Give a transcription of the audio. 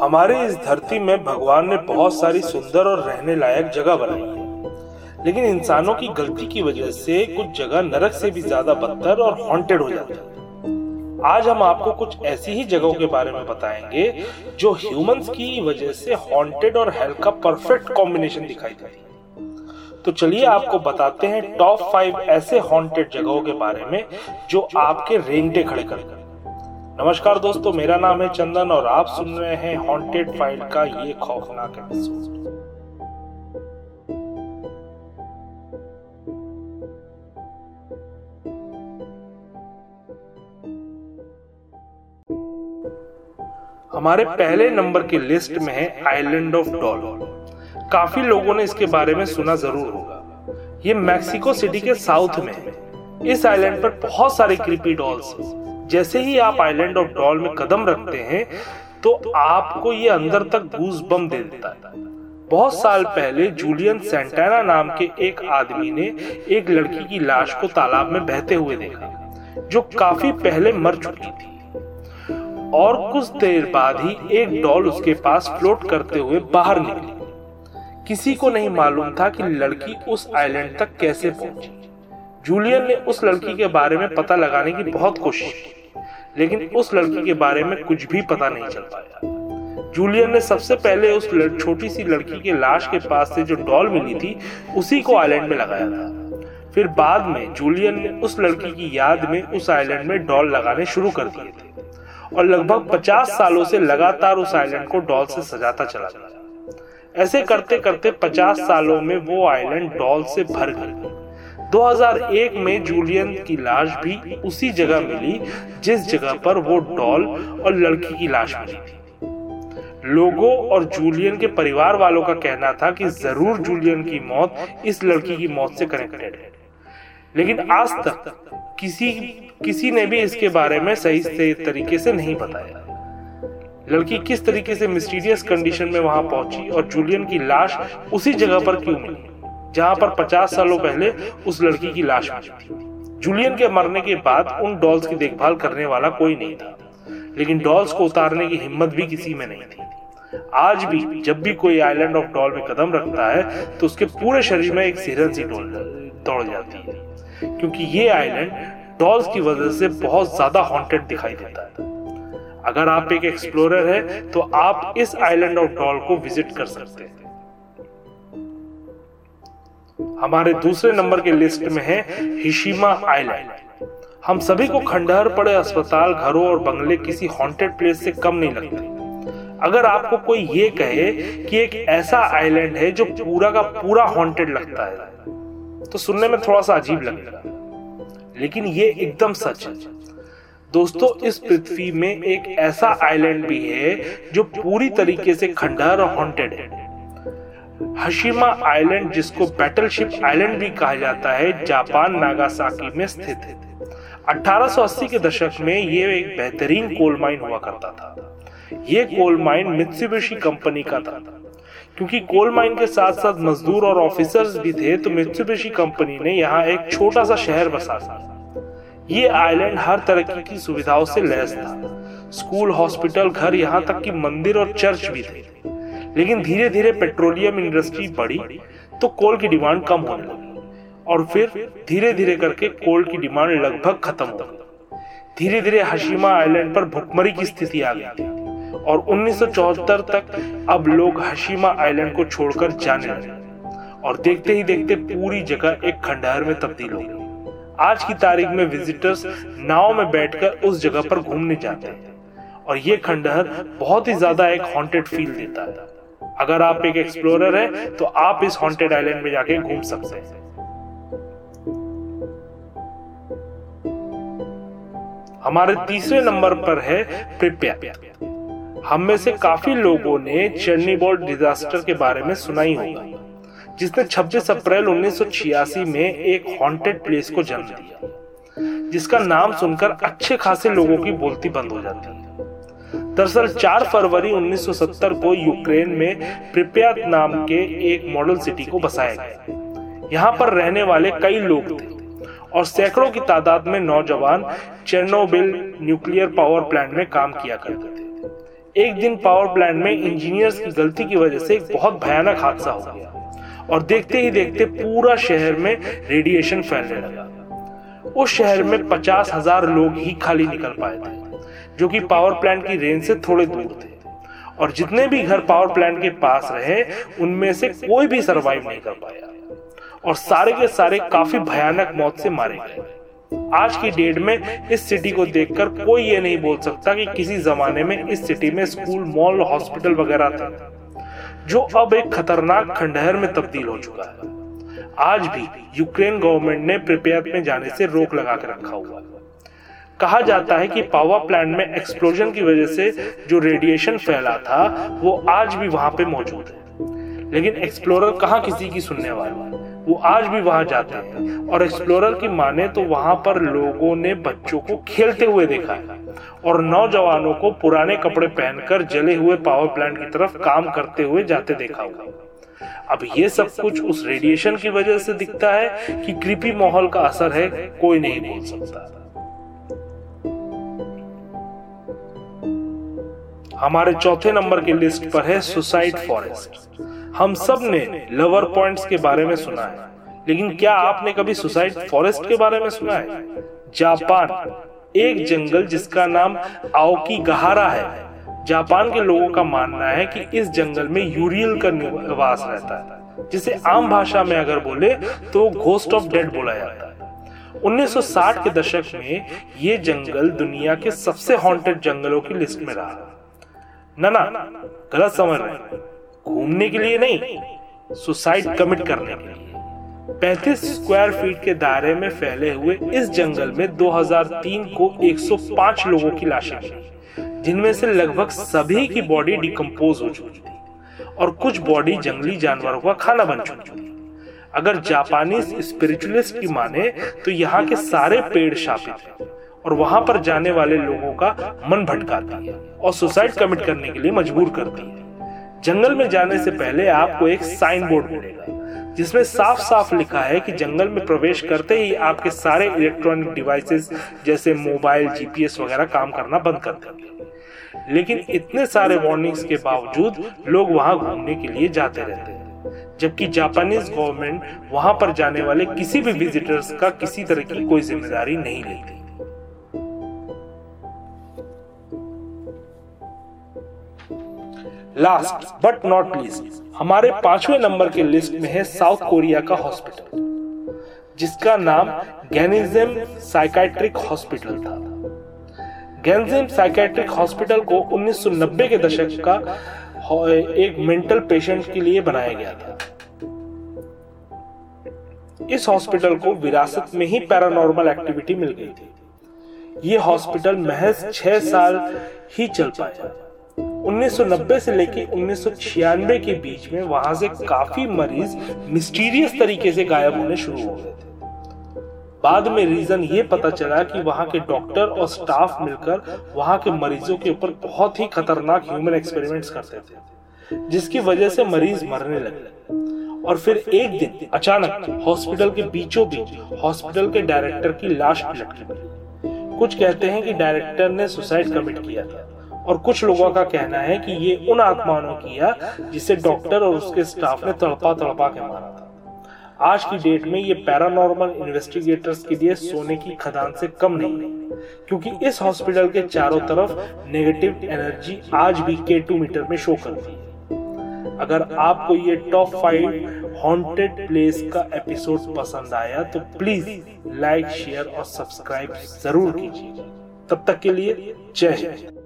हमारी इस धरती में भगवान ने बहुत सारी सुंदर और रहने लायक जगह बनाई है। लेकिन इंसानों की गलती की वजह से कुछ जगह नरक से भी ज़्यादा बदतर और हॉन्टेड हो जाती है। आज हम आपको कुछ ऐसी ही जगहों के बारे में बताएँगे जो ह्यूमंस की वजह से हॉन्टेड और हेल का परफेक्ट कॉम्बिनेशन दिखाई देती तो चलिए आपको बताते हैं टॉप फाइव ऐसे हॉन्टेड जगहों के बारे में जो आपके रेंगटे खड़े कर नमस्कार दोस्तों, मेरा नाम है चंदन और आप सुन रहे हैं हॉन्टेड फ़ाइल का ये खौफनाक एपिसोड हमारे पहले नंबर की लिस्ट में है आइलैंड ऑफ़ डॉल काफ़ी लोगों ने इसके बारे में सुना ज़रूर होगा। ये मैक्सिको सिटी के साउथ में है। इस आइलैंड पर बहुत सारे क्रीपी डॉल्स जैसे ही आप आइलैंड ऑफ़ डॉल में कदम रखते हैं तो आपको ये अंदर तक गूज बम दे देता है। बहुत साल पहले जूलियन सेंटाना नाम के एक आदमी ने एक लड़की की लाश को तालाब में बहते हुए देखा, जो काफ़ी पहले मर चुकी थी। और कुछ देर बाद ही एक डॉल उसके पास फ्लोट करते हुए बाहर निकली। किसी को नहीं मालूम था कि लड़की उस आइलैंड तक कैसे पहुँची। जूलियन ने उस लड़की के बारे में पता लगाने की बहुत कोशिश की। लेकिन उस लड़की के बारे में कुछ भी पता नहीं चल पाया जूलियन ने सबसे पहले उस छोटी सी लड़की के लाश के पास से जो डॉल मिली थी, उसी को आइलैंड में लगाया था। फिर बाद में जूलियन ने उस लड़की की याद में उस आइलैंड में डॉल लगाने शुरू कर दिए थे और लगभग 50 सालों से लगातार उस आइलैंड को डॉल से सजाता चला गया। ऐसे करते करते 50 सालों में वो आइलैंड डॉल से भर गई 2001 में जूलियन की लाश भी उसी जगह मिली, जिस जगह पर वो डॉल और लड़की की लाश मिली थी। लोगों और जूलियन के परिवार वालों का कहना था कि ज़रूर जूलियन की मौत इस लड़की की मौत से कनेक्टेड है। लेकिन आज तक किसी किसी ने भी इसके बारे में सही से तरीके से नहीं बताया। लड़की किस तरीके से मिस्टीरियस कंडीशन में वहाँ पहुँची और जूलियन की लाश उसी जगह पर क्यों मिली? जहाँ पर 50 सालों पहले उस लड़की की लाश मिली थी। जूलियन के मरने के बाद उन डॉल्स की देखभाल करने वाला कोई नहीं था। लेकिन डॉल्स को उतारने की हिम्मत भी किसी में नहीं थी। आज भी जब भी कोई आइलैंड ऑफ़ डॉल में कदम रखता है तो उसके पूरे शरीर में एक सिरन सी डॉल दौड़ जाती है। क्योंकि ये आइलैंड डॉल्स की वजह से बहुत ज़्यादा हॉन्टेड दिखाई देता है। अगर आप एक एक्सप्लोरर है तो आप इस आइलैंड ऑफ़ डॉल को विज़िट कर सकते हैं। हमारे दूसरे नंबर के लिस्ट में है हिशिमा आइलैंड। हम सभी को खंडहर पड़े अस्पताल, घरों और बंगले किसी हॉन्टेड प्लेस से कम नहीं लगते। अगर आपको कोई ये कहे कि एक ऐसा आइलैंड है जो पूरा का पूरा हॉन्टेड लगता है तो सुनने में थोड़ा सा अजीब लगेगा। लेकिन ये एकदम सच है। दोस्तों, इस पृथ्वी में एक ऐसा आइलैंड भी है जो पूरी तरीके से खंडहर और हॉन्टेड है। हशिमा आइलैंड, जिसको बैटलशिप आइलैंड भी कहा जाता है, जापान नागासाकी में स्थित है। 1880 के दशक में ये एक बेहतरीन कोल माइन हुआ करता था। ये कोल माइन मित्सुबिशी कंपनी का था। क्योंकि कोल माइन के साथ साथ मजदूर और ऑफिसर्स भी थे तो मित्सुबिशी कंपनी ने यहाँ एक छोटा सा शहर बसा था। ये आइलैंड हर तरह की सुविधाओं से लैस था। स्कूल, हॉस्पिटल, घर यहाँ तक कि मंदिर और चर्च भी थे। लेकिन धीरे धीरे पेट्रोलियम इंडस्ट्री बढ़ी तो कोल की डिमांड कम होने लगी। और फिर धीरे धीरे करके कोल की डिमांड लगभग खत्म हो गई। धीरे धीरे हशीमा आइलैंड पर भुखमरी की स्थिति आ गई थी। और 1974 तक अब लोग हशीमा आइलैंड को छोड़कर जाने लगे। और देखते ही देखते पूरी जगह एक खंडहर में तब्दील हो गई। आज की तारीख में विजिटर्स नाव में बैठकर उस जगह पर घूमने जाते हैं। और ये खंडहर बहुत ही ज़्यादा एक हॉन्टेड फील देता है। अगर आप एक एक्सप्लोरर है तो आप इस हॉन्टेड आइलैंड में जाके घूम सकते हैं। हमारे तीसरे नंबर पर है प्रिप्या हम में से काफ़ी लोगों ने चर्नीबॉल डिजास्टर के बारे में सुना ही होगा, जिसने 26 अप्रैल 1986 में एक हॉन्टेड प्लेस को जन्म दिया, जिसका नाम सुनकर अच्छे खासे लोगों की बोलती बंद हो जाती है। दरअसल 4 फरवरी 1970 को यूक्रेन में प्रिप्यात नाम के एक मॉडल सिटी को बसाया गया। यहाँ पर रहने वाले कई लोग थे और सैकड़ों की तादाद में नौजवान चेरनोबिल न्यूक्लियर पावर प्लांट में काम किया करते थे। एक दिन पावर प्लांट में इंजीनियर्स की गलती की वजह से एक बहुत भयानक हादसा हो गया और देखते ही देखते पूरा शहर में रेडिएशन फैलने लगा। उस शहर में पचास हज़ार लोग ही खाली निकल पाए थे। जो कि पावर प्लांट की रेंज से थोड़े दूर थे। और जितने भी घर पावर प्लांट के पास रहे उनमें से कोई भी सरवाइव नहीं कर पाया। और सारे के सारे काफ़ी भयानक मौत से मारे गए। आज की डेट में इस सिटी को देखकर कोई ये नहीं बोल सकता कि किसी जमाने में इस सिटी में स्कूल मॉल हॉस्पिटल वगैरह था जो अब एक खतरनाक खंडहर में तब्दील हो चुका है। आज भी यूक्रेन गवर्नमेंट ने प्रिपेयर में जाने से रोक लगा कर रखा हुआ है। कहा जाता है कि पावर प्लांट में एक्सप्लोजन की वजह से जो रेडिएशन फैला था, वो आज भी वहाँ पे मौजूद है। लेकिन एक्सप्लोरर कहाँ किसी की सुनने वाला? है वो आज भी वहाँ जाते हैं। और एक्सप्लोरर की माने तो वहाँ पर लोगों ने बच्चों को खेलते हुए देखा है और नौजवानों को पुराने कपड़े पहनकर जले हुए पावर प्लांट की तरफ़ काम करते हुए जाते देखा हुआ अब ये सब कुछ उस रेडिएशन की वजह से दिखता है कि कृपी माहौल का असर है, कोई नहीं बोल सकता। हमारे चौथे नंबर की लिस्ट पर है सुसाइड फॉरेस्ट। हम सबने लवर पॉइंट्स के बारे में सुना है। लेकिन क्या आपने कभी सुसाइड फॉरेस्ट के बारे में सुना है? जापान, एक जंगल जिसका नाम आओकी गहारा है। जापान के लोगों का मानना है कि इस जंगल में यूरियल का निवास रहता है, जिसे आम भाषा में अगर बोले तो घोस्ट ऑफ़ डेड बोला जाता है। 1960 के दशक में ये जंगल दुनिया के सबसे हॉन्टेड जंगलों की लिस्ट में रहा। ना ना, गलत समझ रहे घूमने के लिए नहीं, सुसाइड कमिट करने के लिए। 35 स्क्वायर फीट के दायरे में फैले हुए इस जंगल में 2003 को 105 लोगों की लाशें मिली, जिनमें से लगभग सभी की बॉडी डिकम्पोज हो चुकी थी और कुछ बॉडी जंगली जानवरों का खाना बन चुकी थी। अगर जापानी स्पिरिचुअलिस्ट की माने तो यहाँ के सारे पेड़ शापित हैं। और वहाँ पर जाने वाले लोगों का मन भटकाती है और सुसाइड कमिट करने के लिए मजबूर करती है। जंगल में जाने से पहले आपको एक साइन बोर्ड मिलेगा, जिसमें साफ़ साफ़ लिखा है कि जंगल में प्रवेश करते ही आपके सारे इलेक्ट्रॉनिक डिवाइसेस जैसे मोबाइल, जीपीएस वगैरह काम करना बंद कर देंगे लेकिन इतने सारे वार्निंग्स के बावजूद लोग वहाँ घूमने के लिए जाते रहते हैं, जबकि जापानीज गवर्नमेंट वहाँ पर जाने वाले किसी भी विजिटर्स का किसी तरह की कोई ज़िम्मेदारी नहीं लेती। लास्ट बट नॉट लीस्ट हमारे पाँचवें नंबर के लिस्ट में है साउथ कोरिया का हॉस्पिटल जिसका नाम गैनिज्म साइकाट्रिक हॉस्पिटल था। गैंजिम साइकेट्रिक हॉस्पिटल को 1990 के दशक का एक मेंटल पेशेंट के लिए बनाया गया था। इस हॉस्पिटल को विरासत में ही पैरानॉर्मल एक्टिविटी मिल गई थी। ये हॉस्पिटल महज छह साल ही चल पाया। 1990 से लेकर उन्नीस के बीच में वहाँ से काफ़ी मरीज़ मिस्टीरियस तरीके से गायब होने शुरू हो गए थे। बाद में रीजन ये पता चला कि वहाँ के डॉक्टर और स्टाफ मिलकर वहाँ के मरीजों के ऊपर बहुत ही खतरनाक ह्यूमन एक्सपेरिमेंट्स करते थे, जिसकी वजह से मरीज़ मरने लगे। और फिर एक दिन अचानक हॉस्पिटल के बीचों बीच हॉस्पिटल के डायरेक्टर की लाश लटकी। कुछ कहते हैं कि डायरेक्टर ने सुसाइड कमिट किया था। और कुछ लोगों का कहना है कि ये उन आत्माओं ने किया जिसे डॉक्टर और उसके स्टाफ ने तड़पा तड़पा के मारा था। आज की डेट में ये पैरानॉर्मल इन्वेस्टिगेटर्स के लिए सोने की खदान से कम नहीं। है क्योंकि इस हॉस्पिटल के चारों तरफ़ नेगेटिव एनर्जी आज भी के टू मीटर में शो करती है। अगर आपको ये टॉप फाइव हॉन्टेड प्लेस का एपिसोड पसंद आया तो प्लीज़ लाइक शेयर और सब्सक्राइब ज़रूर कीजिए। तब तक के लिए जय हिंद